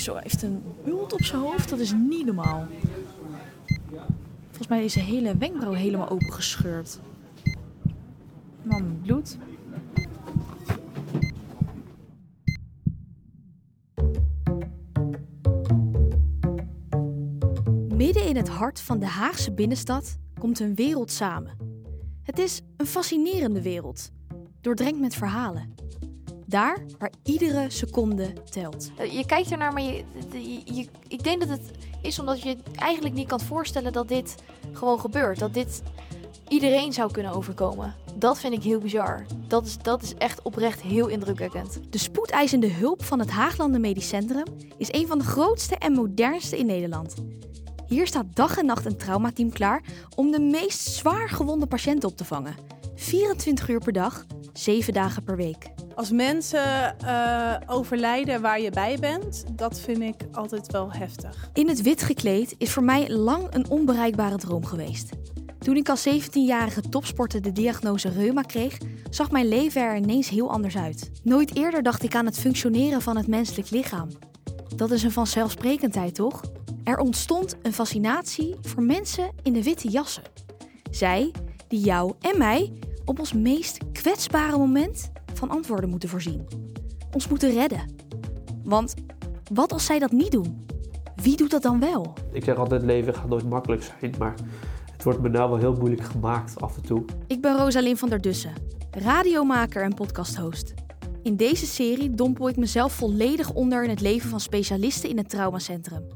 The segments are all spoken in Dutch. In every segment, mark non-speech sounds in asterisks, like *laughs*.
Zo, heeft een bult op zijn hoofd. Dat is niet normaal. Volgens mij is zijn hele wenkbrauw helemaal opengescheurd. Man, bloed. Midden in het hart van de Haagse binnenstad komt een wereld samen. Het is een fascinerende wereld, doordrenkt met verhalen. Daar waar iedere seconde telt. Eh, Je kijkt ernaar, maar je, je, je- ik denk dat het is omdat je eigenlijk niet kan voorstellen dat dit gewoon gebeurt. Dat dit iedereen zou kunnen overkomen. Dat vind ik heel bizar. Dat is, dat is echt oprecht heel indrukwekkend. De spoedeisende hulp van het Haaglanden Medisch Centrum is een van de grootste en modernste in Nederland. Hier staat dag en nacht een traumateam klaar om de meest zwaar gewonde patiënten op te vangen. 24 uur per dag, 7 dagen per week. Als mensen eh, overlijden waar je bij bent, dat vind ik altijd wel heftig. In het wit gekleed is voor mij lang een onbereikbare droom geweest. Toen ik als 17-jarige topsporter de diagnose reuma kreeg, zag mijn leven er ineens heel anders uit. Nooit eerder dacht ik aan het functioneren van het menselijk lichaam. Dat is een vanzelfsprekendheid, toch? Er ontstond een fascinatie voor mensen in de witte jassen. Zij die jou en mij op ons meest kwetsbare moment van antwoorden moeten voorzien. Ons moeten redden. Want wat als zij dat niet doen? Wie doet dat dan wel? Ik zeg altijd, leven gaat nooit makkelijk zijn, maar het wordt me nou wel heel moeilijk gemaakt af en toe. Ik ben Rosalyn van der Dussen, radiomaker en podcasthost. In deze serie dompel ik mezelf volledig onder in het leven van specialisten in het traumacentrum.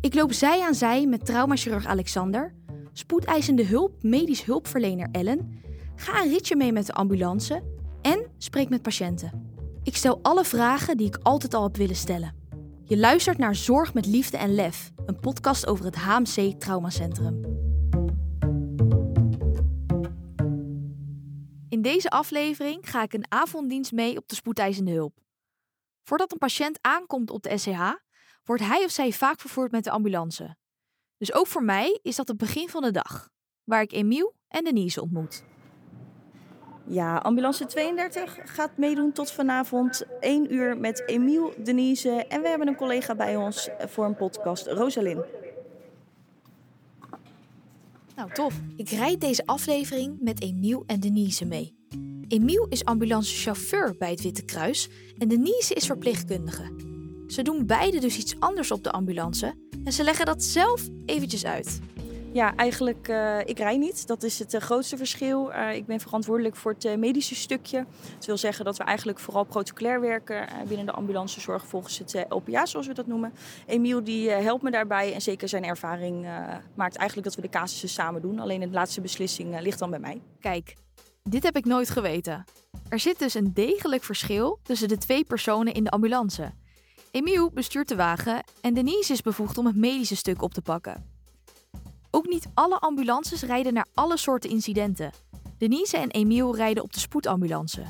Ik loop zij aan zij met traumachirurg Alexander, spoedeisende hulp medisch hulpverlener Ellen, ga een ritje mee met de ambulance en spreek met patiënten. Ik stel alle vragen die ik altijd al heb willen stellen. Je luistert naar Zorg met Liefde en Lef, een podcast over het HMC Traumacentrum. In deze aflevering ga ik een avonddienst mee op de spoedeisende hulp. Voordat een patiënt aankomt op de SCH, wordt hij of zij vaak vervoerd met de ambulance. Dus ook voor mij is dat het begin van de dag, waar ik Emiel en Denise ontmoet. Ja, ambulance 32 gaat meedoen tot vanavond 1 uur met Emiel, Denise en we hebben een collega bij ons voor een podcast, Rosalyn. Nou, tof. Ik rijd deze aflevering met Emiel en Denise mee. Emiel is ambulancechauffeur bij het Witte Kruis en Denise is verpleegkundige. Ze doen beide dus iets anders op de ambulance en ze leggen dat zelf eventjes uit. Ja, eigenlijk, eh, ik rij niet. Dat is het eh, grootste verschil. Eh, ik ben verantwoordelijk voor het medische stukje. Dat wil zeggen dat we eigenlijk vooral protocolair werken binnen de ambulancezorg volgens het LPA, zoals we dat noemen. Emiel die helpt me daarbij en zeker zijn ervaring maakt eigenlijk dat we de casussen samen doen. Alleen de laatste beslissing ligt dan bij mij. Kijk, dit heb ik nooit geweten. Er zit dus een degelijk verschil tussen de twee personen in de ambulance. Emiel bestuurt de wagen en Denise is bevoegd om het medische stuk op te pakken. Ook niet alle ambulances rijden naar alle soorten incidenten. Denise en Emiel rijden op de spoedambulance.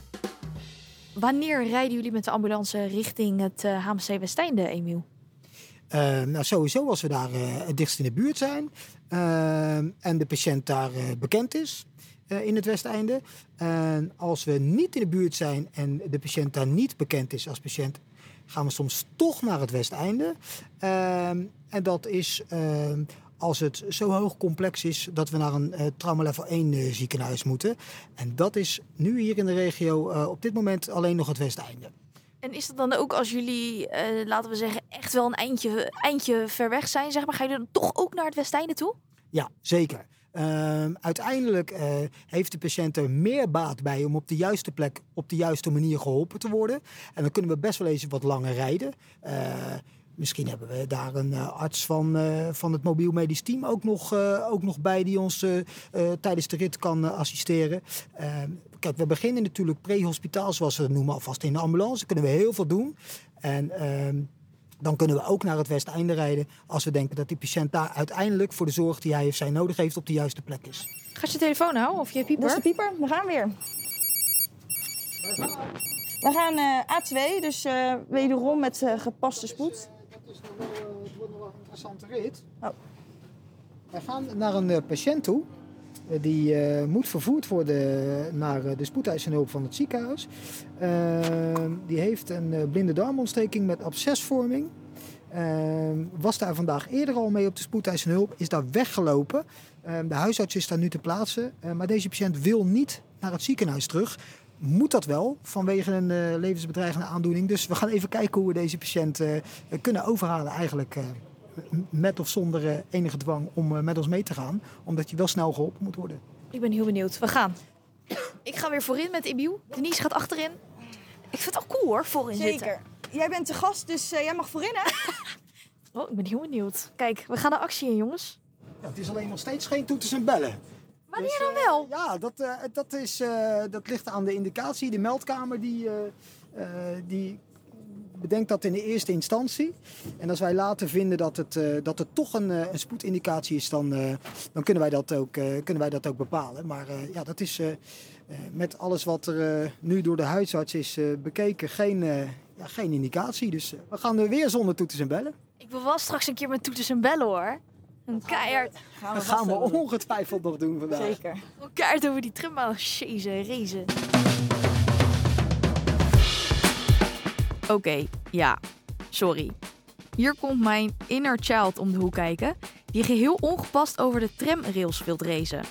Wanneer rijden jullie met de ambulance richting het eh, HMC Westeinde, Emiel? Eh, nou, sowieso als we daar eh, het dichtst in de buurt zijn eh, en de patiënt daar eh, bekend is eh, in het Westeinde. En als we niet in de buurt zijn en de patiënt daar niet bekend is als patiënt, gaan we soms toch naar het Westeinde. Eh, en dat is eh, als het zo hoog complex is dat we naar een eh, trauma level 1 eh, ziekenhuis moeten. En dat is nu hier in de regio eh, op dit moment alleen nog het Westeinde. En is dat dan ook als jullie, laten we zeggen, echt wel een eindje, eindje ver weg zijn, zeg maar, ga je dan toch ook naar het Westeinde toe? Ja, zeker. Ehm, uiteindelijk heeft de patiënt er meer baat bij om op de juiste plek op de juiste manier geholpen te worden. En dan kunnen we best wel eens wat langer rijden. Misschien hebben we daar een eh, arts van, eh, van het mobiel medisch team ook nog, eh, ook nog bij die ons tijdens de rit kan assisteren. Ehm, kijk, we beginnen natuurlijk pre-hospitaal, zoals we het noemen, alvast in de ambulance. Kunnen we heel veel doen. En ehm, dan kunnen we ook naar het Westeinde rijden als we denken dat die patiënt daar uiteindelijk voor de zorg die hij of zij nodig heeft op de juiste plek is. Gaat je telefoon nou of je pieper? Dat is de pieper, we gaan weer. We gaan eh, A2, dus eh, wederom met eh, gepaste spoed. Is nog wel, het wordt nog wel een interessante rit. Oh. Wij gaan naar een eh, patiënt toe. Eh, die eh, moet vervoerd worden naar eh, de spoedeisende hulp van het ziekenhuis. Eh, die heeft een eh, blinde darmontsteking met abscesvorming. Ehm, was daar vandaag eerder al mee op de spoedeisende hulp. Is daar weggelopen. Ehm, de huisarts is daar nu te plaatsen. Eh, maar deze patiënt wil niet naar het ziekenhuis terug. Moet dat wel vanwege een eh, levensbedreigende aandoening. Dus we gaan even kijken hoe we deze patiënt eh, kunnen overhalen eigenlijk. eh, met of zonder enige dwang om eh, met ons mee te gaan. Omdat je wel snel geholpen moet worden. Ik ben heel benieuwd. We gaan. Ik ga weer voorin met Emiel. Denise gaat achterin. Ik vind het al cool hoor, voorin zitten. Zeker. Jij bent de gast, dus eh, jij mag voorin, hè? *laughs* Oh, ik ben heel benieuwd. Kijk, we gaan de actie in, jongens. Ja, het is alleen nog steeds geen toeters en bellen. Wanneer Dus, dan eh, wel? Ja, dat, eh, dat, is, eh, dat ligt aan de indicatie. De meldkamer die, die bedenkt dat in de eerste instantie. En als wij later vinden dat het, dat het toch een, een spoedindicatie is, dan, dan kunnen, wij dat ook, kunnen wij dat ook bepalen. Maar ja, dat is met alles wat er nu door de huisarts is bekeken geen, ja, geen indicatie. Dus we gaan er weer zonder toeters en bellen. Ik wil wel straks een keer met toeters en bellen hoor. Een keihard, Dat gaan we ongetwijfeld nog doen vandaag. Zeker. een keihard over die trimbaan chasen, racen. Oké, ja. Sorry. Hier komt mijn inner child om de hoek kijken, die geheel ongepast over de tramrails wilt racen.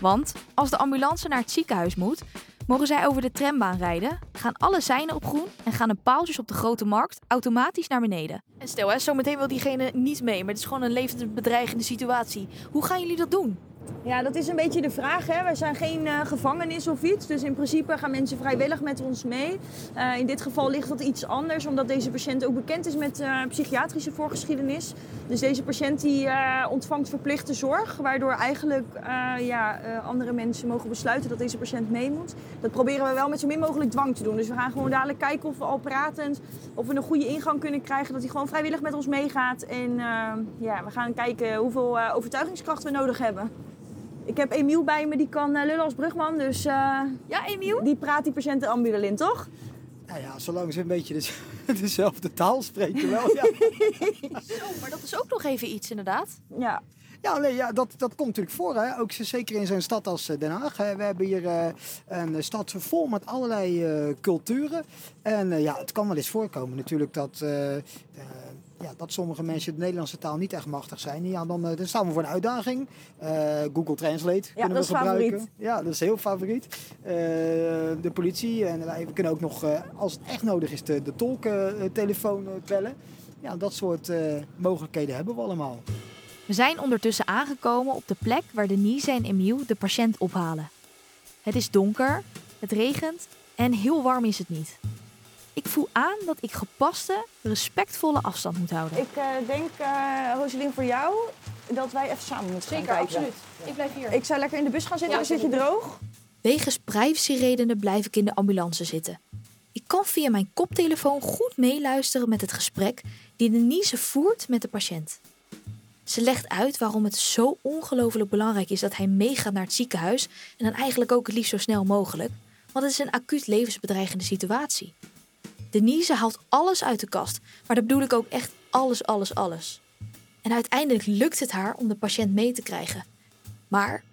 Want als de ambulance naar het ziekenhuis moet, mogen zij over de trambaan rijden, gaan alle seinen op groen en gaan de paaltjes op de grote markt automatisch naar beneden. En stel, hè, zometeen wil diegene niet mee, maar het is gewoon een levensbedreigende situatie. Hoe gaan jullie dat doen? Ja, dat is een beetje de vraag. Hè. Wij zijn geen eh, gevangenis of iets. Dus in principe gaan mensen vrijwillig met ons mee. Eh, in dit geval ligt dat iets anders, omdat deze patiënt ook bekend is met eh, psychiatrische voorgeschiedenis. Dus deze patiënt die, ontvangt verplichte zorg, waardoor eigenlijk ja, andere mensen mogen besluiten dat deze patiënt mee moet. Dat proberen we wel met zo min mogelijk dwang te doen. Dus we gaan gewoon dadelijk kijken of we al pratend, of we een goede ingang kunnen krijgen, dat hij gewoon vrijwillig met ons meegaat. En ja, we gaan kijken hoeveel overtuigingskracht we nodig hebben. Ik heb Emiel bij me, die kan eh, lullen als brugman. Dus eh, Ja, Emiel? die praat die patiënt de ambulance in, toch? Nou ja, zolang ze een beetje de- *laughs* dezelfde taal spreken wel. Ja, *laughs* Oh, maar dat is ook nog even iets inderdaad. Ja. ja, nee, ja dat, dat komt natuurlijk voor. Hè. Ook zeker in zo'n stad als eh, Den Haag. hè. We hebben hier eh, een stad vol met allerlei eh, culturen. En eh, ja, het kan wel eens voorkomen natuurlijk dat, ja, dat sommige mensen de Nederlandse taal niet echt machtig zijn. Ja, dan, eh, dan staan we voor een uitdaging. Eh, Google Translate kunnen we gebruiken. favoriet. Ja, dat is heel favoriet. Eh, de politie. En wij kunnen ook nog, eh, als het echt nodig is, de, de tolktelefoon bellen. Ja, dat soort eh, mogelijkheden hebben we allemaal. We zijn ondertussen aangekomen op de plek waar Denise en Emiel de patiënt ophalen. Het is donker, het regent en heel warm is het niet. Ik voel aan dat ik gepaste, respectvolle afstand moet houden. Ik eh, denk, eh Roselien, voor jou dat wij even samen moeten gaan kijken. Ik blijf hier. Ik zou lekker in de bus gaan zitten, dan zit je droog. Wegens privacyredenen blijf ik in de ambulance zitten. Ik kan via mijn koptelefoon goed meeluisteren met het gesprek die Denise voert met de patiënt. Ze legt uit waarom het zo ongelooflijk belangrijk is dat hij meegaat naar het ziekenhuis en dan eigenlijk ook het liefst zo snel mogelijk, want het is een acuut levensbedreigende situatie. Denise haalt alles uit de kast, maar dat bedoel ik ook echt alles, alles, alles. En uiteindelijk lukt het haar om de patiënt mee te krijgen. Maar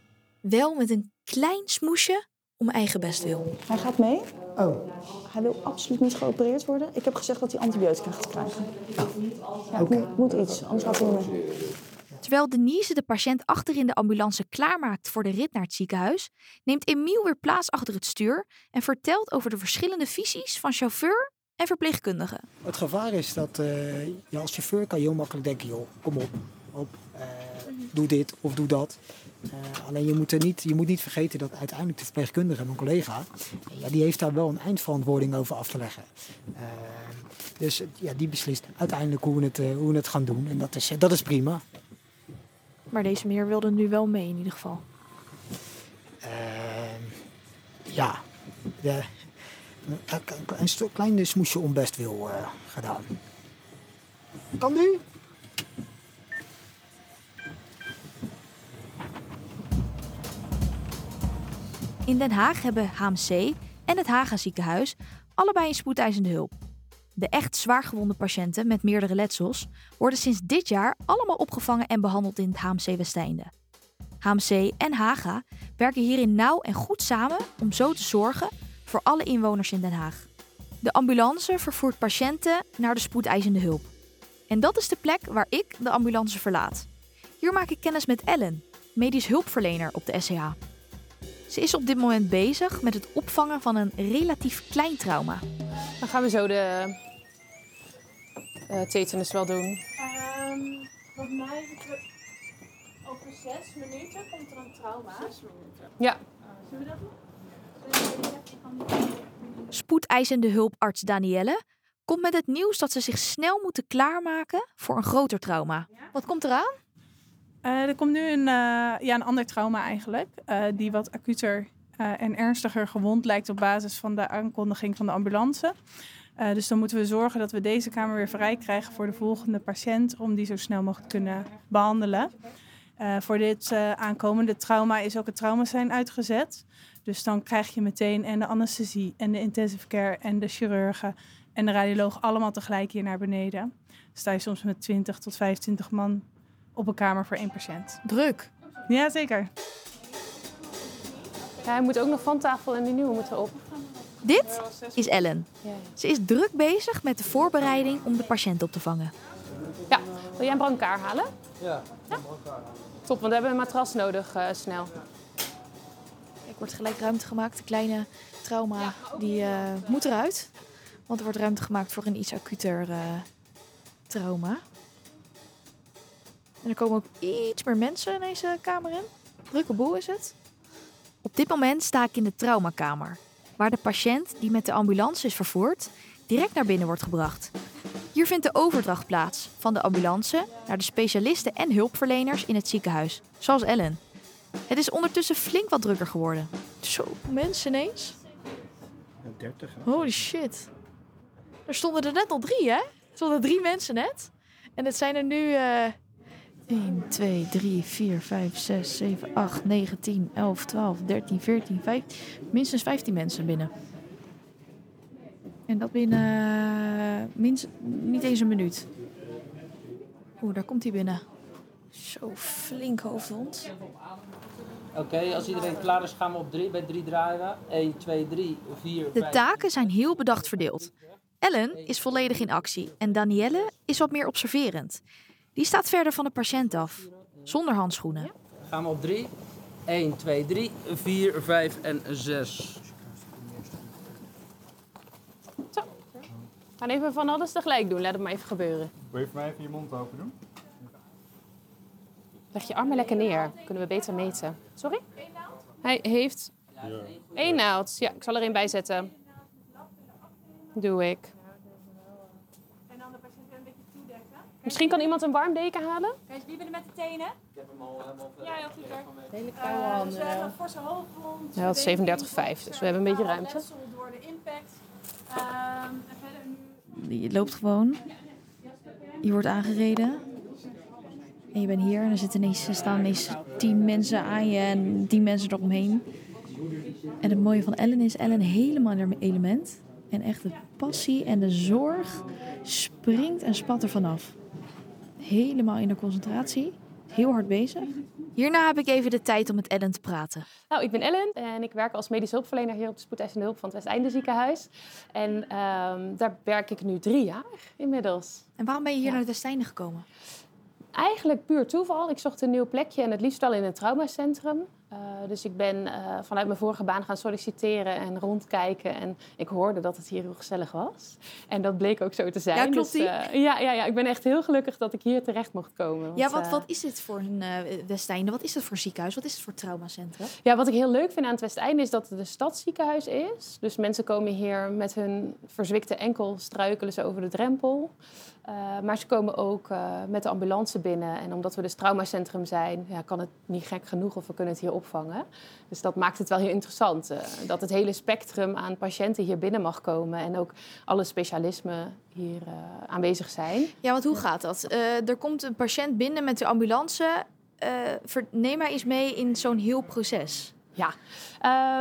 wel met een klein smoesje om eigen best wil. Hij gaat mee. Oh, Hij wil absoluut niet geopereerd worden. Ik heb gezegd dat hij antibiotica gaat krijgen. Ja, het moet, moet iets, anders gaat hij niet mee. Terwijl Denise de patiënt achter in de ambulance klaarmaakt voor de rit naar het ziekenhuis, neemt Emiel weer plaats achter het stuur en vertelt over de verschillende visies van chauffeur en verpleegkundige. het gevaar is dat eh, je als chauffeur kan je heel makkelijk denken, joh, kom op, op eh, doe dit of doe dat. Eh, alleen je moet, er niet, je moet niet vergeten dat uiteindelijk de verpleegkundige, mijn collega, ja, die heeft daar wel een eindverantwoording over af te leggen. Eh, dus ja, die beslist uiteindelijk hoe we het, hoe we het gaan doen. En dat is, dat is prima. Maar deze meneer wilde nu wel mee in ieder geval. Ehm, ja, de, een, sto- klein smoesje onbest wil eh, gedaan. Kan nu? In Den Haag hebben HMC en het Haga ziekenhuis allebei een spoedeisende hulp. De echt zwaargewonde patiënten met meerdere letsels worden sinds dit jaar allemaal opgevangen en behandeld in het HMC Westeinde. HMC en Haga werken hierin nauw en goed samen om zo te zorgen voor alle inwoners in Den Haag. De ambulance vervoert patiënten naar de spoedeisende hulp. En dat is de plek waar ik de ambulance verlaat. Hier maak ik kennis met Ellen, medisch hulpverlener op de SCH. Ze is op dit moment bezig met het opvangen van een relatief klein trauma. Dan gaan we zo de uh, tetanus wel doen. Um, wat mij over zes minuten komt er een trauma. Zes minuten. Ja. Zullen we dat doen? Spoedeisende hulparts Danielle komt met het nieuws dat ze zich snel moeten klaarmaken voor een groter trauma. Wat komt eraan? Uh, er komt nu een, uh, ja, een ander trauma eigenlijk, uh, die wat acuter en ernstiger gewond lijkt op basis van de aankondiging van de ambulance. dus dan moeten we zorgen dat we deze kamer weer vrij krijgen voor de volgende patiënt om die zo snel mogelijk kunnen behandelen. voor dit aankomende trauma is ook het traumacijn uitgezet. Dus dan krijg je meteen en de anesthesie en de intensive care en de chirurgen en de radioloog allemaal tegelijk hier naar beneden. Dan sta je soms met 20 tot 25 man op een kamer voor één patiënt. Druk. Ja, zeker. Ja, hij moet ook nog van tafel en die nieuwe moeten op. Dit is Ellen. Ze is druk bezig met de voorbereiding om de patiënt op te vangen. Ja, wil jij een brancard halen? Ja, ja? Top, want we hebben een matras nodig uh, snel. Er wordt gelijk ruimte gemaakt. De kleine trauma die uh, moet eruit. Want er wordt ruimte gemaakt voor een iets acuter uh, trauma. En er komen ook iets meer mensen in deze kamer in. Drukke boel is het. Op dit moment sta ik in de traumakamer. Waar de patiënt die met de ambulance is vervoerd, direct naar binnen wordt gebracht. Hier vindt de overdracht plaats van de ambulance naar de specialisten en hulpverleners in het ziekenhuis, zoals Ellen. Het is ondertussen flink wat drukker geworden. Zo, mensen ineens. 30. Holy shit. Er stonden er net al drie, hè? Er stonden drie mensen net. En het zijn er nu uh, 1, 2, 3, 4, 5, 6, 7, 8, 9, 10, 11, 12, 13, 14, 15. Minstens 15 mensen binnen. En dat binnen uh, minstens niet eens een minuut. Oeh, daar komt hij binnen. Zo flink hoofdwond. Oké, okay, als iedereen klaar is, gaan we op drie. Bij drie draaien we. 1, 2, 3, 4, De taken zijn heel bedacht verdeeld. Ellen is volledig in actie en Danielle is wat meer observerend. Die staat verder van de patiënt af, zonder handschoenen. Gaan we op drie. 1, 2, 3, 4, 5 en 6. Zo. We gaan even van alles tegelijk doen. Laat het maar even gebeuren. Wil je voor mij even je mond open doen? Leg je armen lekker neer. Kunnen we beter meten. Sorry? Hij heeft één naald. Ja, ik zal er één bij zetten. Doe ik. En dan de patiënt een beetje toedekken. Misschien kan iemand een warm deken halen? Kijk, wie willen met de tenen? Ik heb hem al helemaal Ja, heel goed hoor. Hele Uh, dus we hebben voor zijn hoofdwond. Hij had 37,5, dus we hebben een beetje ruimte. Letsel door de impact. Um, en verder nu... Je loopt gewoon. Je wordt aangereden. En je bent hier en er, zitten ineens, er staan ineens tien mensen aan je en tien mensen eromheen. En het mooie van Ellen is, Ellen helemaal in haar element. En echt de passie en de zorg springt en spat er vanaf. Helemaal in de concentratie. Heel hard bezig. Hierna heb ik even de tijd om met Ellen te praten. Nou, ik ben Ellen en ik werk als medisch hulpverlener hier op de spoedeisende hulp van het Westeinde ziekenhuis. En um, daar werk ik nu drie jaar inmiddels. En waarom ben je hier ja. naar het Westeinde gekomen? Eigenlijk puur toeval. Ik zocht een nieuw plekje en het liefst wel in een traumacentrum. Uh, dus ik ben uh, vanuit mijn vorige baan gaan solliciteren en rondkijken. En ik hoorde dat het hier heel gezellig was. En dat bleek ook zo te zijn. Ja, klopt dus, uh, ja, ja, ja, ik ben echt heel gelukkig dat ik hier terecht mocht komen. Want, ja, wat, wat is dit voor een Westeinde? Wat is het voor ziekenhuis? Wat is het voor traumacentrum? Ja, wat ik heel leuk vind aan het Westeinde is dat het een stadsziekenhuis is. Dus mensen komen hier met hun verzwikte enkel, struikelen ze over de drempel. Uh, maar ze komen ook uh, met de ambulance binnen. En omdat we dus traumacentrum zijn, ja, kan het niet gek genoeg of we kunnen het hier opvangen. Dus dat maakt het wel heel interessant. Uh, dat het hele spectrum aan patiënten hier binnen mag komen. En ook alle specialismen hier aanwezig zijn. Ja, want hoe gaat dat? er komt een patiënt binnen met de ambulance. neem maar eens mee in zo'n heel proces. Ja,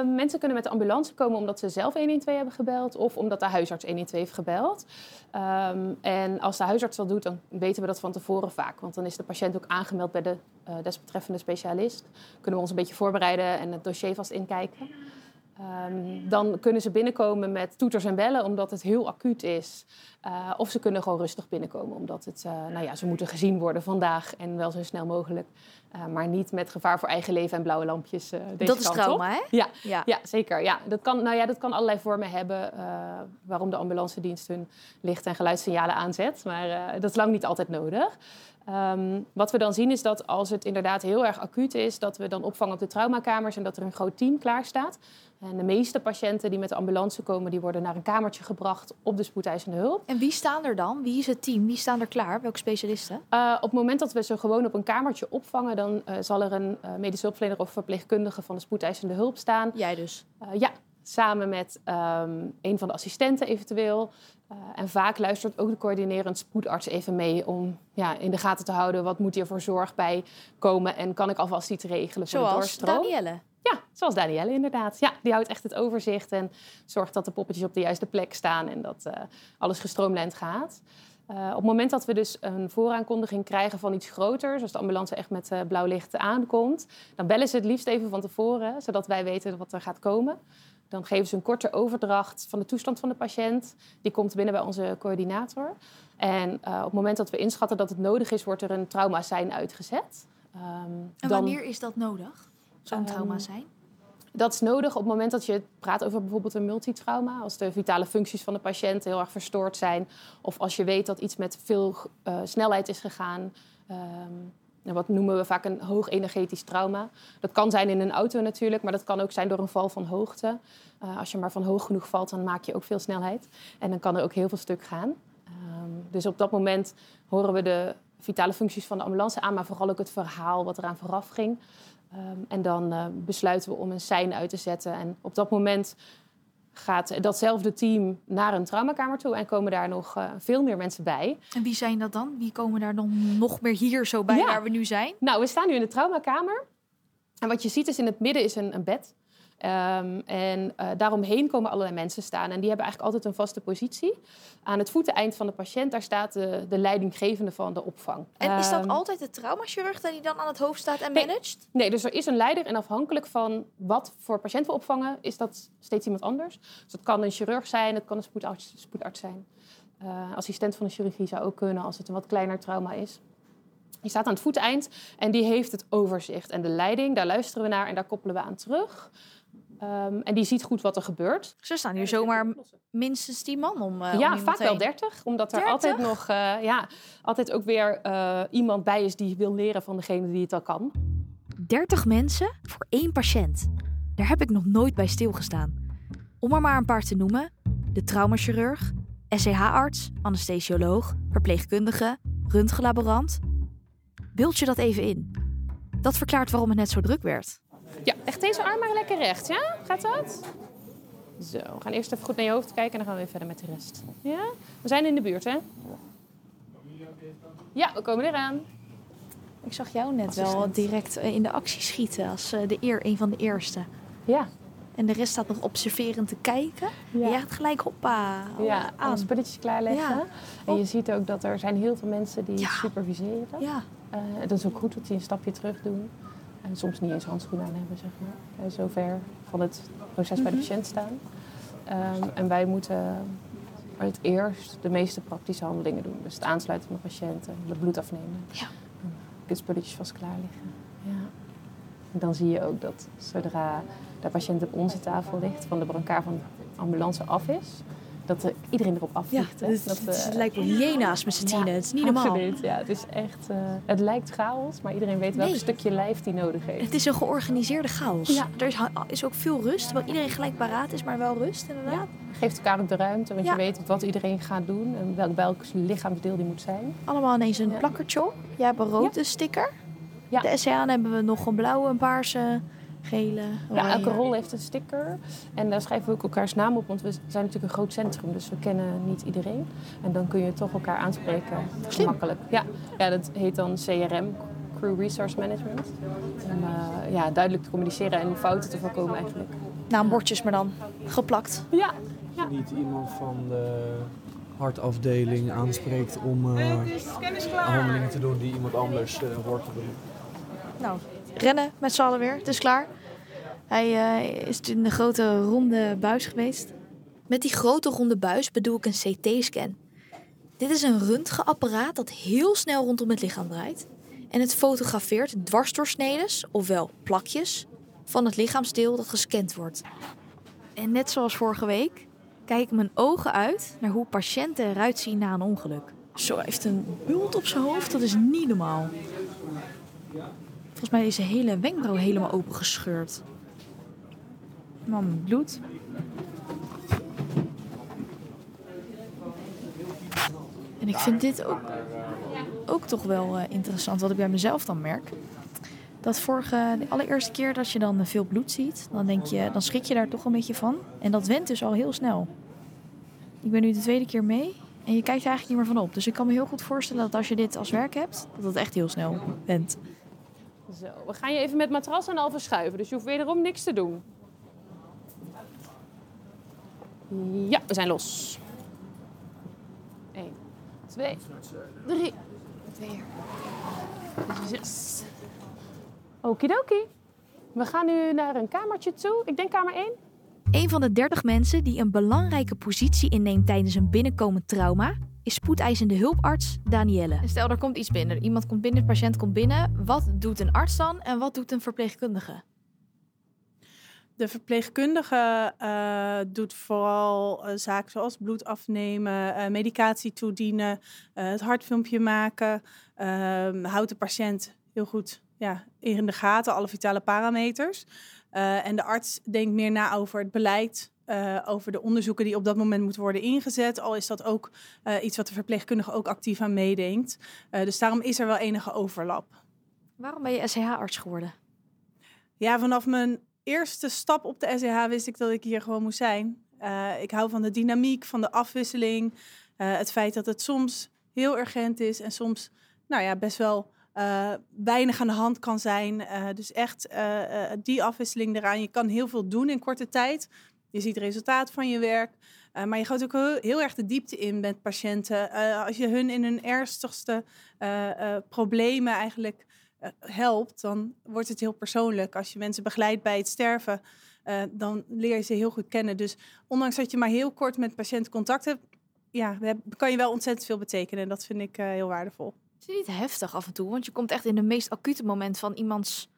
uh, mensen kunnen met de ambulance komen omdat ze zelf 112 hebben gebeld of omdat de huisarts 112 heeft gebeld. Um, en als de huisarts dat doet, dan weten we dat van tevoren vaak. Want dan is de patiënt ook aangemeld bij de uh, desbetreffende specialist. Kunnen we ons een beetje voorbereiden en het dossier vast inkijken. Um, dan kunnen ze binnenkomen met toeters en bellen, omdat het heel acuut is. Uh, of ze kunnen gewoon rustig binnenkomen, omdat het, uh, nou ja, ze moeten gezien worden vandaag en wel zo snel mogelijk. Uh, maar niet met gevaar voor eigen leven en blauwe lampjes. deze dat is kant trauma, op. hè? Ja, ja. ja, zeker. Ja, dat, kan, nou ja, dat kan allerlei vormen hebben waarom de ambulance dienst hun licht- en geluidssignalen aanzet. Maar dat is lang niet altijd nodig. Um, wat we dan zien is dat als het inderdaad heel erg acuut is, dat we dan opvangen op de traumakamers en dat er een groot team klaar staat. En de meeste patiënten die met de ambulance komen, die worden naar een kamertje gebracht op de spoedeisende hulp. En wie staan er dan? Wie is het team? Wie staan er klaar? Welke specialisten? Uh, op het moment dat we ze gewoon op een kamertje opvangen, dan uh, zal er een uh, medisch hulpverlener of verpleegkundige van de spoedeisende hulp staan. Jij dus? ja, samen met um, een van de assistenten eventueel. Uh, en vaak luistert ook de coördinerend spoedarts even mee om ja, in de gaten te houden wat moet hier voor zorg bij komen en kan ik alvast iets regelen voor Zoals de doorstroom. Danielle. Ja, zoals Danielle inderdaad. Ja, die houdt echt het overzicht en zorgt dat de poppetjes op de juiste plek staan en dat uh, alles gestroomlijnd gaat. Uh, op het moment dat we dus een vooraankondiging krijgen van iets groters, als de ambulance echt met uh, blauw licht aankomt, dan bellen ze het liefst even van tevoren, zodat wij weten wat er gaat komen. Dan geven ze een korte overdracht van de toestand van de patiënt. Die komt binnen bij onze coördinator. En uh, op het moment dat we inschatten dat het nodig is, wordt er een trauma-sein uitgezet. Um, en wanneer is dat nodig, zo'n um, trauma-sein? Dat is nodig op het moment dat je praat over bijvoorbeeld een multitrauma. Als de vitale functies van de patiënt heel erg verstoord zijn. Of als je weet dat iets met veel uh, snelheid is gegaan. Um, wat noemen we vaak een hoog energetisch trauma. Dat kan zijn in een auto natuurlijk, maar dat kan ook zijn door een val van hoogte. Uh, als je maar van hoog genoeg valt, dan maak je ook veel snelheid. En dan kan er ook heel veel stuk gaan. Um, dus op dat moment horen we de vitale functies van de ambulance aan, maar vooral ook het verhaal wat eraan vooraf ging. Um, en dan uh, besluiten we om een sein uit te zetten. En op dat moment gaat datzelfde team naar een traumakamer toe en komen daar nog uh, veel meer mensen bij. En wie zijn dat dan? Wie komen daar dan nog meer hier zo bij Ja. waar we nu zijn? Nou, we staan nu in de traumakamer. En wat je ziet is in het midden is een, een bed. Um, en uh, daaromheen komen allerlei mensen staan. En die hebben eigenlijk altijd een vaste positie. Aan het voeteneind van de patiënt, daar staat de, de leidinggevende van de opvang. En is dat Ehm, altijd de traumachirurg die dan aan het hoofd staat en Nee. managt? Nee, dus er is een leider en afhankelijk van wat voor patiënt we opvangen, is dat steeds iemand anders. Dus het kan een chirurg zijn, het kan een spoedarts, spoedarts zijn. Uh, assistent van de chirurgie zou ook kunnen als het een wat kleiner trauma is. Die staat aan het voeteind en die heeft het overzicht. En de leiding, daar luisteren we naar en daar koppelen we aan terug. Um, en die ziet goed wat er gebeurt. Ze staan hier zomaar minstens 10 man om. eh, ja, vaak wel heen. 30. Omdat er 30? altijd nog eh, ja, altijd ook weer eh, iemand bij is die wil leren van degene die het al kan. 30 mensen voor één patiënt. Daar heb ik nog nooit bij stilgestaan. Om er maar een paar te noemen: de traumachirurg, SCH-arts, anesthesioloog, verpleegkundige, röntgenlaborant. Beeld je dat even in. Dat verklaart waarom het net zo druk werd. Ja, echt deze arm maar lekker recht, ja? Gaat dat? Zo, we gaan eerst even goed naar je hoofd kijken en dan gaan we weer verder met de rest. Ja? We zijn in de buurt, hè? Ja, we komen eraan. Ik zag jou net wel direct eh, in de actie schieten als eh, de eer, een van de eerste. Ja. En de rest staat nog observerend te kijken. Ja. Jij gaat gelijk hoppa Ja, aan. spulletjes klaarleggen. Ja. En je ziet ook dat er zijn heel veel mensen die Ja. het superviseren. Ja. Eh, dat is ook goed dat die een stapje terug doen. En soms niet eens handschoenen aan hebben, zeg maar. Zover van het proces bij de Mhm. patiënt staan. Ehm, en wij moeten het eerst de meeste praktische handelingen doen. Dus het aansluiten van de patiënten, het bloed afnemen. Ja. En De spulletjes vast klaar liggen. Ja. En dan zie je ook dat zodra de patiënt op onze tafel ligt, van de brancard van de ambulance af is, dat er iedereen erop Ja, afvliegt. hè. het, dat, het, het eh, lijkt wel hyena's met z'n ja, tienen. Het is niet normaal. Absoluut, ja. Het is echt... eh, het lijkt chaos, maar iedereen weet welk stukje lijf die nodig heeft. Het is een georganiseerde chaos. Ja. Er is, is ook veel rust, terwijl iedereen gelijk paraat is, maar wel rust inderdaad. Geeft elkaar ook de ruimte, want Ja. je weet wat iedereen gaat doen en welk, welk lichaamsdeel die moet zijn. Allemaal ineens een Ja. plakkertje. Jij hebt een rode sticker. Ja. De SCA hebben we nog een blauwe, een paarse, gele, Ja, elke rol heeft een sticker en daar schrijven we ook elkaars naam op, want we zijn natuurlijk een groot centrum, dus we kennen niet iedereen. En dan kun je toch elkaar aanspreken, gemakkelijk. Ja. ja, dat heet dan CRM, Crew Resource Management. Om eh, ja, duidelijk te communiceren en fouten te voorkomen eigenlijk. Naambordjes maar dan geplakt. Ja. Niet iemand van de hartafdeling aanspreekt om eh, handelingen te doen die iemand anders eh, hoort te doen. Nou, rennen met z'n allen weer. Het is klaar. Hij eh, is in de grote ronde buis geweest. Met die grote ronde buis bedoel ik een CT-scan. Dit is een röntgenapparaat dat heel snel rondom het lichaam draait. En het fotografeert dwarsdoorsnedes, ofwel plakjes, van het lichaamsdeel dat gescand wordt. En net zoals vorige week kijk ik mijn ogen uit naar hoe patiënten eruit zien na een ongeluk. Zo, hij heeft een bult op zijn hoofd, dat is niet normaal. Volgens mij is zijn hele wenkbrauw helemaal opengescheurd. Man, bloed. En ik vind dit ook, ook toch wel eh, interessant, wat ik bij mezelf dan merk. Dat vorige, de allereerste keer dat je dan veel bloed ziet, dan, denk je, dan schrik je daar toch een beetje van. En dat went dus al heel snel. Ik ben nu de tweede keer mee en je kijkt er eigenlijk niet meer van op. Dus ik kan me heel goed voorstellen dat als je dit als werk hebt, dat het echt heel snel went. Zo, we gaan je even met matras en al verschuiven. Dus je hoeft wederom niks te doen. Ja, we zijn los. 1, 2, 3, 4, 6. Okidoki. We gaan nu naar een kamertje toe. Ik denk kamer 1. Een van de 30 mensen die een belangrijke positie inneemt tijdens een binnenkomend trauma is spoedeisende hulparts Danielle. Stel, er komt iets binnen. Iemand komt binnen, de patiënt komt binnen. Wat doet een arts dan en wat doet een verpleegkundige? De verpleegkundige uh, doet vooral uh, zaken zoals bloed afnemen, uh, medicatie toedienen, het hartfilmpje maken. Ehm, houdt de patiënt heel goed ja, in de gaten, alle vitale parameters. en de arts denkt meer na over het beleid, over de onderzoeken die op dat moment moeten worden ingezet. Al is dat ook iets wat de verpleegkundige ook actief aan meedenkt. dus daarom is er wel enige overlap. Waarom ben je SCH-arts geworden? Ja, vanaf mijn eerste stap op de SEH wist ik dat ik hier gewoon moest zijn. Ik hou van de dynamiek, van de afwisseling. Het feit dat het soms heel urgent is en soms nou ja, best wel uh, weinig aan de hand kan zijn. dus echt die afwisseling eraan. Je kan heel veel doen in korte tijd. Je ziet het resultaat van je werk. maar je gaat ook heel, heel, erg de diepte in met patiënten. als je hun in hun ernstigste problemen eigenlijk helpt, dan wordt het heel persoonlijk. Als je mensen begeleidt bij het sterven, dan leer je ze heel goed kennen. Dus ondanks dat je maar heel kort met patiënten contact hebt, ja, kan je wel ontzettend veel betekenen. En dat vind ik heel waardevol. Is het niet heftig af en toe? Want je komt echt in de meest acute moment van iemands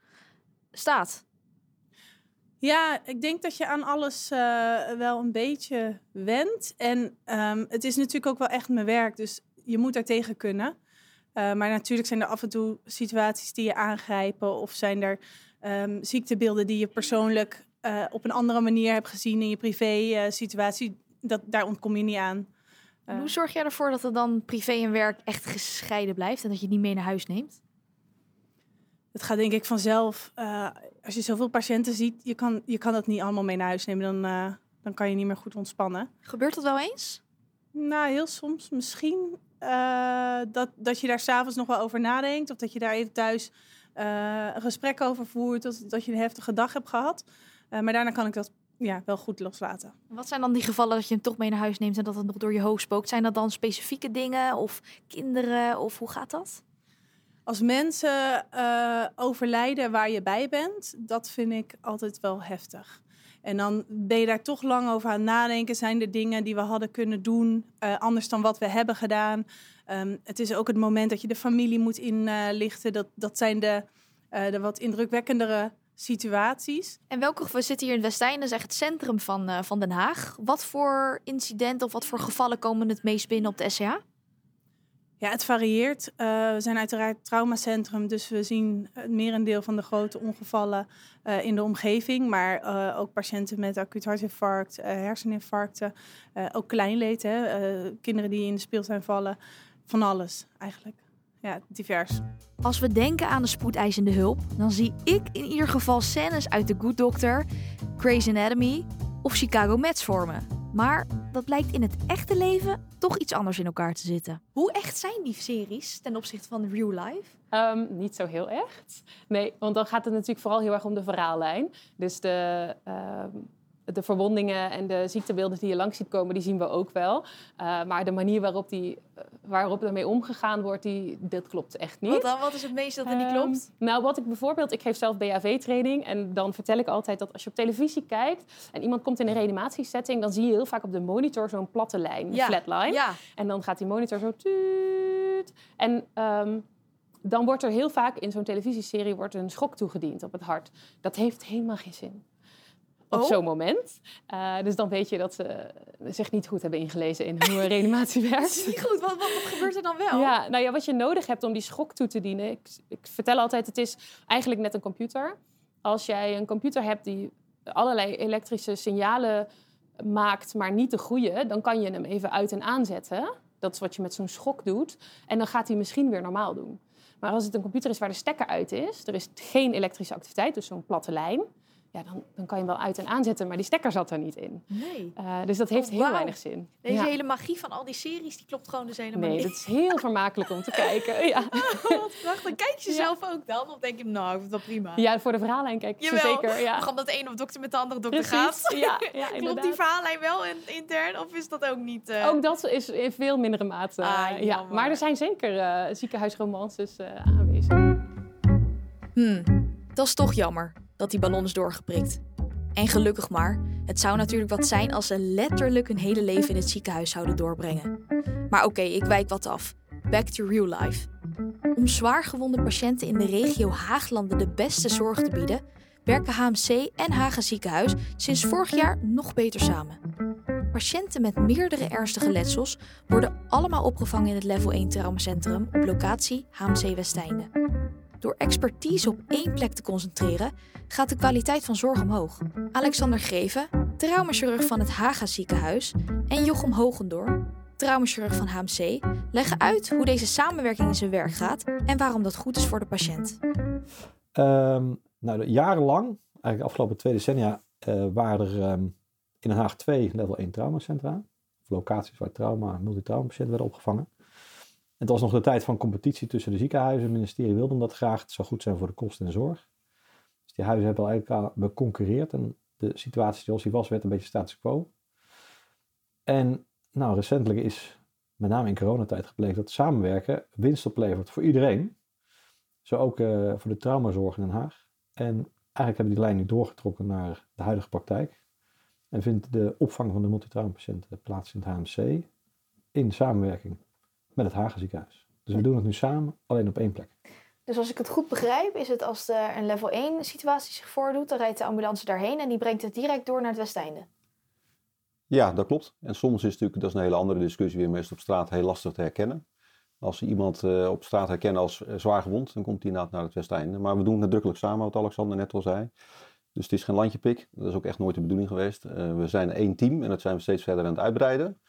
staat. Ja, ik denk dat je aan alles wel een beetje wendt. En um, het is natuurlijk ook wel echt mijn werk, dus je moet daar tegen kunnen. Uh, maar natuurlijk zijn er af en toe situaties die je aangrijpen. Of zijn er um, ziektebeelden die je persoonlijk uh, op een andere manier hebt gezien in je privé-situatie. dat daar ontkom je niet aan. Hoe zorg jij ervoor dat er dan privé en werk echt gescheiden blijft en dat je het niet mee naar huis neemt? Het gaat denk ik vanzelf. als je zoveel patiënten ziet, je kan, je kan dat niet allemaal mee naar huis nemen. Dan, dan kan je niet meer goed ontspannen. Gebeurt dat wel eens? Nou, heel soms misschien. Uh, dat, dat je daar s'avonds nog wel over nadenkt. Of dat je daar even thuis een gesprek over voert. Dat, dat je een heftige dag hebt gehad. Maar daarna kan ik dat ja, wel goed loslaten. Wat zijn dan die gevallen dat je hem toch mee naar huis neemt en dat het nog door je hoofd spookt? Zijn dat dan specifieke dingen of kinderen of hoe gaat dat? Als mensen overlijden waar je bij bent, dat vind ik altijd wel heftig. En dan ben je daar toch lang over aan nadenken. Zijn er dingen die we hadden kunnen doen, uh, anders dan wat we hebben gedaan? Um, het is ook het moment dat je de familie moet inlichten. dat, dat zijn de, uh, de wat indrukwekkendere situaties. En welke, we zitten hier in Westijn, dat is echt het centrum van, van Den Haag. Wat voor incidenten of wat voor gevallen komen het meest binnen op de SCH? Ja, het varieert. Uh, we zijn uiteraard traumacentrum, dus we zien het merendeel van de grote ongevallen uh, in de omgeving. Maar uh, ook patiënten met acuut hartinfarct, herseninfarcten, ook kleinleed, hè, kinderen die in de speeltuin vallen. Van alles eigenlijk. Ja, divers. Als we denken aan de spoedeisende hulp, dan zie ik in ieder geval scènes uit The Good Doctor, Grey's Anatomy of Chicago Meds vormen. Maar dat blijkt in het echte leven toch iets anders in elkaar te zitten. Hoe echt zijn die series ten opzichte van real life? Um, niet zo heel echt. Nee, want dan gaat het natuurlijk vooral heel erg om de verhaallijn. Dus de, uh, de verwondingen en de ziektebeelden die je langs ziet komen, die zien we ook wel. Uh, maar de manier waarop, die, uh, waarop ermee omgegaan wordt, die, dat klopt echt niet. Wat dan? Wat is het meeste dat er niet Um, klopt? nou, wat ik bijvoorbeeld, ik geef zelf BHV-training en dan vertel ik altijd dat als je op televisie kijkt en iemand komt in een reanimatiesetting, dan zie je heel vaak op de monitor zo'n platte lijn, een Ja, flatline. ja. En dan gaat die monitor zo tuut. En ehm, dan wordt er heel vaak in zo'n televisieserie wordt een schok toegediend op het hart. Dat heeft helemaal geen zin. Op Oh. zo'n moment. Eh, dus dan weet je dat ze zich niet goed hebben ingelezen in hoe *laughs* reanimatie Dat werkt. is niet goed. Wat, wat, wat gebeurt er dan wel? Ja, nou ja, wat je nodig hebt om die schok toe te dienen. Ik, ik vertel altijd, het is eigenlijk net een computer. Als jij een computer hebt die allerlei elektrische signalen maakt, maar niet de goede, dan kan je hem even uit en aanzetten. Dat is wat je met zo'n schok doet. En dan gaat hij misschien weer normaal doen. Maar als het een computer is waar de stekker uit is, er is geen elektrische activiteit, dus zo'n platte lijn. Ja, dan, dan kan je hem wel uit en aanzetten, maar die stekker zat er niet in. Nee. Eh, dus dat heeft Oh, heel weinig zin. Deze Ja. hele magie van al die series, die klopt gewoon dus helemaal Nee, niet. dat is heel *laughs* vermakelijk om te kijken. Ja. Wat prachtig. Kijk je zelf ook dan? Of denk je, nou, ik vind het wel prima? Ja, voor de verhaallijn kijk Jawel. zeker. Ja. Gewoon dat de ene dokter met de andere dokter Precies, gaat. ja, ja, *laughs* Klopt inderdaad. die verhaallijn wel in, intern? Of is dat ook niet... eh, Ook dat is in veel mindere mate. Ah, eh, ja. Maar er zijn zeker ziekenhuisromances aanwezig. Hmm, dat is toch jammer dat die ballon is doorgeprikt. En gelukkig maar, het zou natuurlijk wat zijn als ze letterlijk hun hele leven in het ziekenhuis zouden doorbrengen. Maar oké, ik wijk wat af. Back to real life. Om zwaargewonde patiënten in de regio Haaglanden de beste zorg te bieden, werken HMC en Hagen Ziekenhuis sinds vorig jaar nog beter samen. Patiënten met meerdere ernstige letsels worden allemaal opgevangen in het level 1 traumacentrum op locatie HMC Westeinde. Door expertise op één plek te concentreren, gaat de kwaliteit van zorg omhoog. Alexander Greven, traumachirurg van het Haga ziekenhuis, en Jochem Hogendoor, traumachirurg van HMC, leggen uit hoe deze samenwerking in zijn werk gaat en waarom dat goed is voor de patiënt. Ehm, nou, jarenlang, eigenlijk de afgelopen twee decennia, eh, waren er ehm, in Den Haag twee level 1 traumacentra. Locaties waar trauma en multitraumapatiënten werden opgevangen. Het was nog de tijd van competitie tussen de ziekenhuizen. Het ministerie wilde dat graag. Het zou goed zijn voor de kosten en zorg. Dus die huizen hebben elkaar beconcurreerd. En de situatie zoals die was, werd een beetje status quo. En nou, recentelijk is met name in coronatijd gebleken dat samenwerken winst oplevert voor iedereen. Zo ook eh, voor de traumazorg in Den Haag. En eigenlijk hebben die lijn nu doorgetrokken naar de huidige praktijk. En vindt de opvang van de multitraumapatiënten plaats in het HMC in samenwerking met het Hagen ziekenhuis. Dus we doen het nu samen, alleen op één plek. Dus als ik het goed begrijp, is het als er een level 1 situatie zich voordoet, dan rijdt de ambulance daarheen en die brengt het direct door naar het Westeinde. Ja, dat klopt. En soms is het natuurlijk, dat is een hele andere discussie, weer meestal op straat heel lastig te herkennen. Als ze iemand eh, op straat herkennen als eh, zwaar gewond, dan komt hij inderdaad naar het Westeinde. Maar we doen het nadrukkelijk samen, wat Alexander net al zei. Dus het is geen landjepik. Dat is ook echt nooit de bedoeling geweest. Eh, we zijn één team en dat zijn we steeds verder aan het uitbreiden.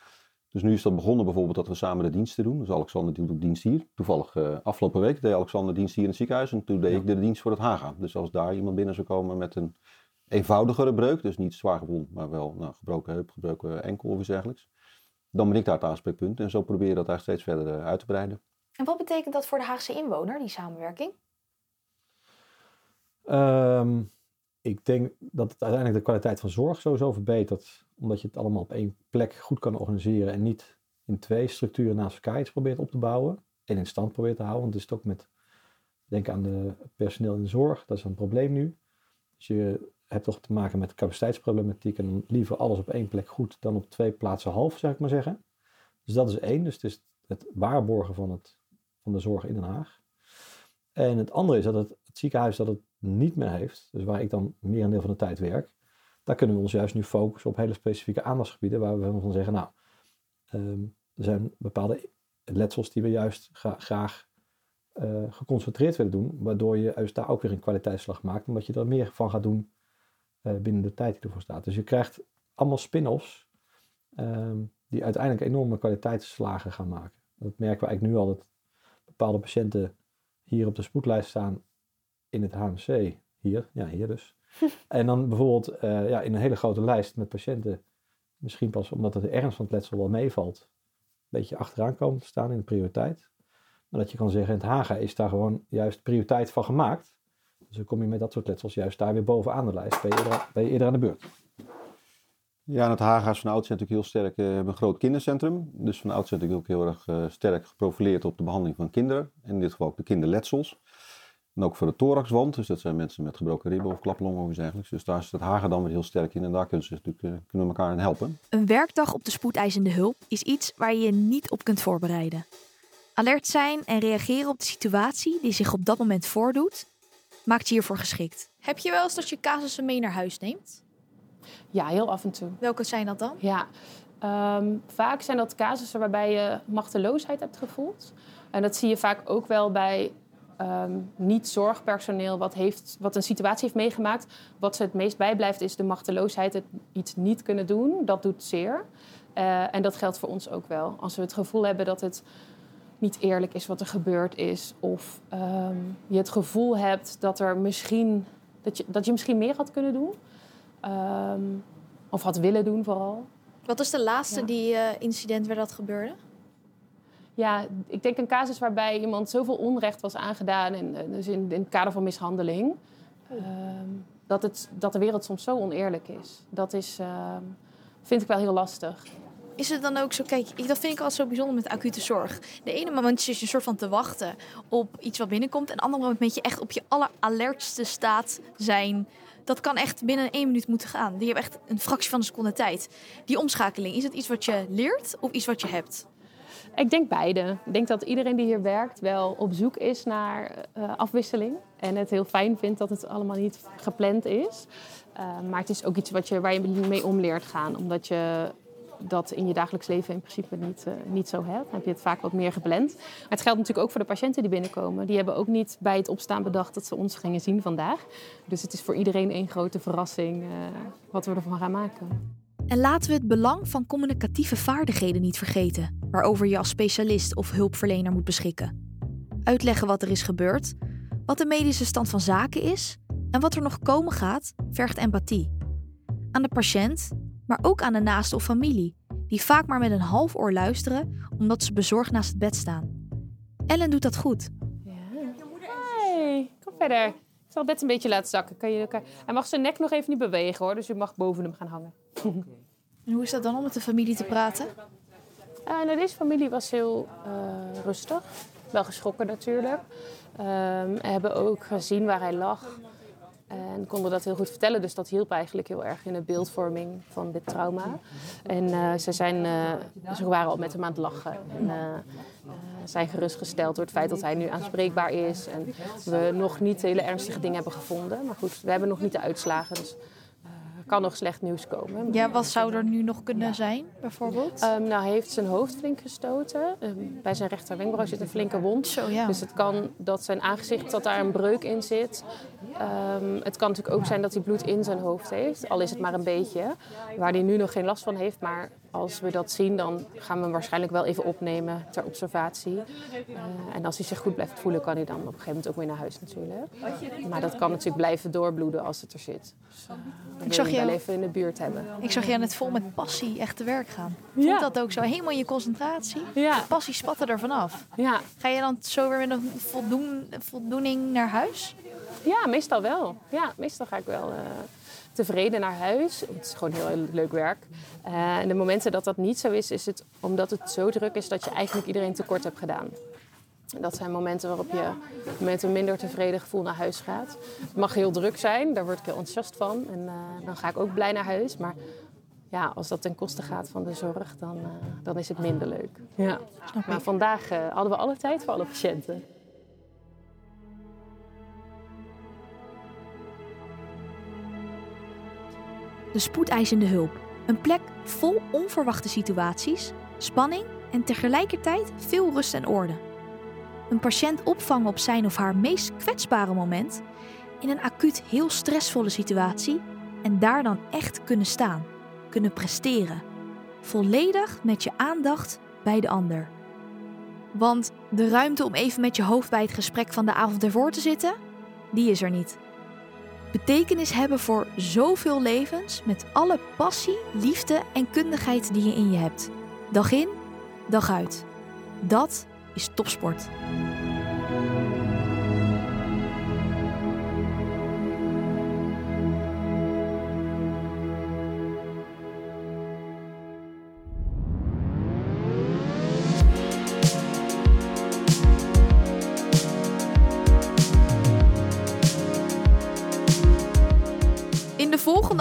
Dus nu is dat begonnen bijvoorbeeld dat we samen de diensten doen. Dus Alexander doet ook dienst hier. Toevallig eh, afgelopen week deed Alexander dienst hier in het ziekenhuis. En toen deed ik de dienst voor het Haga. Dus als daar iemand binnen zou komen met een eenvoudigere breuk. Dus niet zwaar gewond, maar wel nou, gebroken heup, gebroken enkel of iets dergelijks. Dan ben ik daar het aanspreekpunt. En zo probeer je dat eigenlijk steeds verder eh, uit te breiden. En wat betekent dat voor de Haagse inwoner, die samenwerking? Ehm, ik denk dat het uiteindelijk de kwaliteit van zorg sowieso verbetert. Omdat je het allemaal op één plek goed kan organiseren. En niet in twee structuren naast elkaar iets probeert op te bouwen. En in stand probeert te houden. Want het is het ook met, denk aan de personeel in de zorg. Dat is een probleem nu. Dus je hebt toch te maken met capaciteitsproblematiek. En liever alles op één plek goed dan op twee plaatsen half, zou ik maar zeggen. Dus dat is één. Dus het is het waarborgen van, het, van de zorg in Den Haag. En het andere is dat het, het ziekenhuis dat het niet meer heeft, dus waar ik dan meer een deel van de tijd werk, daar kunnen we ons juist nu focussen op hele specifieke aandachtsgebieden waar we van zeggen, nou, ehm, er zijn bepaalde letsels die we juist gra- graag eh, geconcentreerd willen doen, waardoor je juist daar ook weer een kwaliteitsslag maakt, omdat je er meer van gaat doen eh, binnen de tijd die ervoor staat. Dus je krijgt allemaal spin-offs ehm, die uiteindelijk enorme kwaliteitsslagen gaan maken. Dat merken we eigenlijk nu al, dat bepaalde patiënten hier op de spoedlijst staan in het HMC, hier, ja hier dus. *laughs* en dan bijvoorbeeld eh, ja, in een hele grote lijst met patiënten, misschien pas omdat het de ernst van het letsel wel meevalt, een beetje achteraan komen te staan in de prioriteit. Maar dat je kan zeggen, in het Haga is daar gewoon juist prioriteit van gemaakt. Dus dan kom je met dat soort letsels juist daar weer bovenaan de lijst, ben je eerder, ben je eerder aan de beurt. Ja, en het Haga's van ouds natuurlijk heel sterk. We hebben een groot kindercentrum. Dus van ouds natuurlijk ook heel erg uh, sterk geprofileerd op de behandeling van kinderen. En in dit geval ook de kinderletsels. En ook voor de thoraxwand. Dus dat zijn mensen met gebroken ribben of klaplongen of iets dergelijks. Dus daar is het Haga dan weer heel sterk in. En daar kunnen, ze natuurlijk, uh, kunnen we elkaar in helpen. Een werkdag op de spoedeisende hulp is iets waar je je niet op kunt voorbereiden. Alert zijn en reageren op de situatie die zich op dat moment voordoet, maakt je hiervoor geschikt. Heb je wel eens dat je casussen mee naar huis neemt? Ja, heel af en toe. Welke zijn dat dan? Ja, ehm, vaak zijn dat casussen waarbij je machteloosheid hebt gevoeld. En dat zie je vaak ook wel bij ehm, niet-zorgpersoneel wat, heeft, wat een situatie heeft meegemaakt. Wat ze het meest bijblijft is de machteloosheid, het iets niet kunnen doen. Dat doet zeer. Uh, en dat geldt voor ons ook wel. Als we het gevoel hebben dat het niet eerlijk is wat er gebeurd is. Of um, je het gevoel hebt dat, er misschien, dat, je, dat je misschien meer had kunnen doen. Um, of had willen doen vooral. Wat is de laatste ja. die, uh, incident waar dat gebeurde? Ja, ik denk een casus waarbij iemand zoveel onrecht was aangedaan. In, dus in, in het kader van mishandeling. Um, dat, het, dat de wereld soms zo oneerlijk is. Dat is, vind ik wel heel lastig. Is het dan ook zo, kijk, dat vind ik altijd zo bijzonder met acute zorg. De ene moment zit je een soort van te wachten op iets wat binnenkomt. En de andere moment moet je echt op je alleralertste staat zijn. Dat kan echt binnen één minuut moeten gaan. Die hebben echt een fractie van een seconde tijd. Die omschakeling, is het iets wat je leert of iets wat je hebt? Ik denk beide. Ik denk dat iedereen die hier werkt wel op zoek is naar uh, afwisseling. En het heel fijn vindt dat het allemaal niet gepland is. Uh, maar het is ook iets wat je, waar je mee om leert gaan. Omdat je dat in je dagelijks leven in principe niet, uh, niet zo hebt. Dan heb je het vaak wat meer gepland. Maar het geldt natuurlijk ook voor de patiënten die binnenkomen. Die hebben ook niet bij het opstaan bedacht dat ze ons gingen zien vandaag. Dus het is voor iedereen één grote verrassing wat we ervan gaan maken. En laten we het belang van communicatieve vaardigheden niet vergeten, waarover je als specialist of hulpverlener moet beschikken. Uitleggen wat er is gebeurd, wat de medische stand van zaken is en wat er nog komen gaat, vergt empathie. Aan de patiënt, maar ook aan de naaste of familie, die vaak maar met een half oor luisteren omdat ze bezorgd naast het bed staan. Ellen doet dat goed. Ja. Hey, kom verder. Ik zal het bed een beetje laten zakken. Kan je elkaar... Hij mag zijn nek nog even niet bewegen hoor, dus u mag boven hem gaan hangen. *laughs* En hoe is dat dan om met de familie te praten? Uh, nou, deze familie was heel uh, rustig. Wel geschrokken natuurlijk. Um, hebben ook gezien waar hij lag. En konden dat heel goed vertellen. Dus dat hielp eigenlijk heel erg in de beeldvorming van dit trauma. En uh, ze, zijn, ze waren al met hem aan het lachen. En uh, zijn gerustgesteld door het feit dat hij nu aanspreekbaar is. En we nog niet hele ernstige dingen hebben gevonden. Maar goed, we hebben nog niet de uitslagen. Dus kan nog slecht nieuws komen. Ja, wat zou er nu nog kunnen zijn, bijvoorbeeld? Um, nou, hij heeft zijn hoofd flink gestoten. Um, bij zijn rechterwenkbrauw zit een flinke wond. Zo, ja. Dus het kan dat zijn aangezicht, dat daar een breuk in zit. Um, het kan natuurlijk ook zijn dat hij bloed in zijn hoofd heeft. Al is het maar een beetje. Waar hij nu nog geen last van heeft. Maar als we dat zien, dan gaan we hem waarschijnlijk wel even opnemen ter observatie. Uh, en als hij zich goed blijft voelen, kan hij dan op een gegeven moment ook weer naar huis natuurlijk. Maar dat kan natuurlijk blijven doorbloeden als het er zit. Dus, uh, ik zag je wel even in de buurt hebben. Ik zag je net vol met passie echt te werk gaan. Voelt ja. dat ook zo? Helemaal in je concentratie? Ja. De passie spatte er vanaf. Ja. Ga je dan zo weer met een voldoen, voldoening naar huis? Ja, meestal wel. Ja, meestal ga ik wel uh, tevreden naar huis. Het is gewoon heel leuk werk. Uh, en de momenten dat dat niet zo is, is het omdat het zo druk is dat je eigenlijk iedereen tekort hebt gedaan. Dat zijn momenten waarop je met een minder tevreden gevoel naar huis gaat. Het mag heel druk zijn, daar word ik heel enthousiast van. En uh, dan ga ik ook blij naar huis. Maar ja, als dat ten koste gaat van de zorg, dan, uh, dan is het minder leuk. Ja. Maar vandaag uh, hadden we alle tijd voor alle patiënten. De spoedeisende hulp. Een plek vol onverwachte situaties, spanning en tegelijkertijd veel rust en orde. Een patiënt opvangen op zijn of haar meest kwetsbare moment in een acuut heel stressvolle situatie en daar dan echt kunnen staan, kunnen presteren. Volledig met je aandacht bij de ander. Want de ruimte om even met je hoofd bij het gesprek van de avond ervoor te zitten, die is er niet. Betekenis hebben voor zoveel levens met alle passie, liefde en kundigheid die je in je hebt. Dag in, dag uit. Dat is topsport.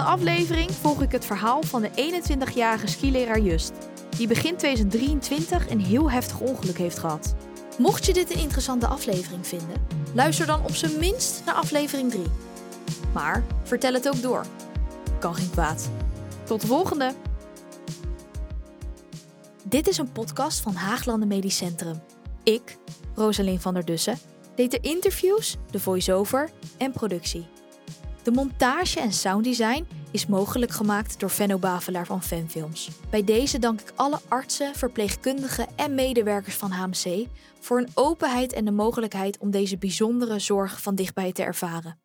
Volgende aflevering volg ik het verhaal van de 21-jarige skileraar Just, die begin 2023 een heel heftig ongeluk heeft gehad. Mocht je dit een interessante aflevering vinden, luister dan op zijn minst naar aflevering 3. Maar vertel het ook door. Kan geen kwaad. Tot de volgende! Dit is een podcast van Haaglanden Medisch Centrum. Ik, Rosalien van der Dussen, deed de interviews, de voice-over en productie. De montage en sounddesign is mogelijk gemaakt door Venno Bavelaar van Fanfilms. Bij deze dank ik alle artsen, verpleegkundigen en medewerkers van HMC voor hun openheid en de mogelijkheid om deze bijzondere zorg van dichtbij te ervaren.